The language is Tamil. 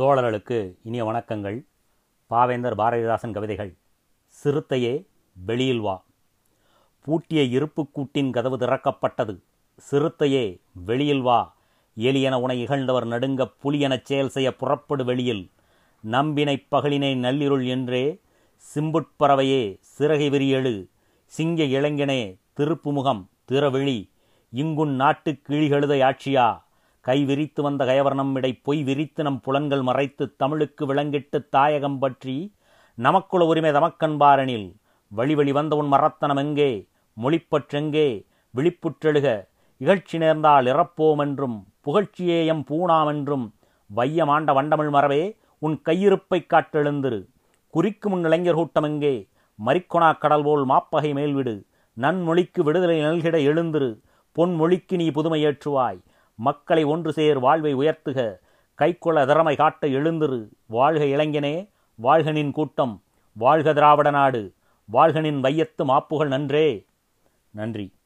தோழர்களுக்கு இனிய வணக்கங்கள். பாவேந்தர் பாரதிதாசன் கவிதைகள். சிறுத்தையே வெளியில் வா. பூட்டிய இருப்புக் கூட்டின் கதவு திறக்கப்பட்டது. சிறுத்தையே வெளியில் வா. எலியென உனை இகழ்ந்தவர் நடுங்க புலியெனச் செயல் செய்ய புறப்படு வெளியில். நம்பினைப் பகலினை நள்ளிருள் என்றே சிம்புட்பறவையே சிறகை விரியெழு சிங்க இளைஞனே திருப்புமுகம் திறவிழி. இங்குன் நாட்டு கிழிகழுதை ஆட்சியா? கை விரித்து வந்த கயவர்ணம்மிடை பொய் விரித்து நம் புலன்கள் மறைத்து தமிழுக்கு விளங்கிட்டு தாயகம் பற்றி நமக்குள்ள உரிமை தமக்கன்பாரனில் வழி வழி வந்த உன் மரத்தனம் எங்கே மொழிப்பற்றெங்கே விழிப்புற்றெழுக இகழ்ச்சி நேர்ந்தால் இறப்போமென்றும் புகழ்ச்சியேயம் பூணாமென்றும் வையமாண்ட வண்டமிழ் மரவே உன் கையிருப்பைக் காட்டெழுந்திரு. குறிக்கும் உன் இளைஞர் கூட்டம் எங்கே மரிக்கொணா கடல் போல் மாப்பகை மேல்விடு நன்மொழிக்கு விடுதலை நல்கிட எழுந்திரு பொன்மொழிக்கு நீ புதுமை ஏற்றுவாய் மக்களை ஒன்று சேர் வாழ்வை உயர்த்துக. கைக்கொள்ள திறமை காட்ட எழுந்திரு. வாழ்க இளைஞனே வாழ்கனின் கூட்டம். வாழ்க திராவிட நாடு. வாழ்கனின் வையத்து மாப்புகள் நன்றே. நன்றி.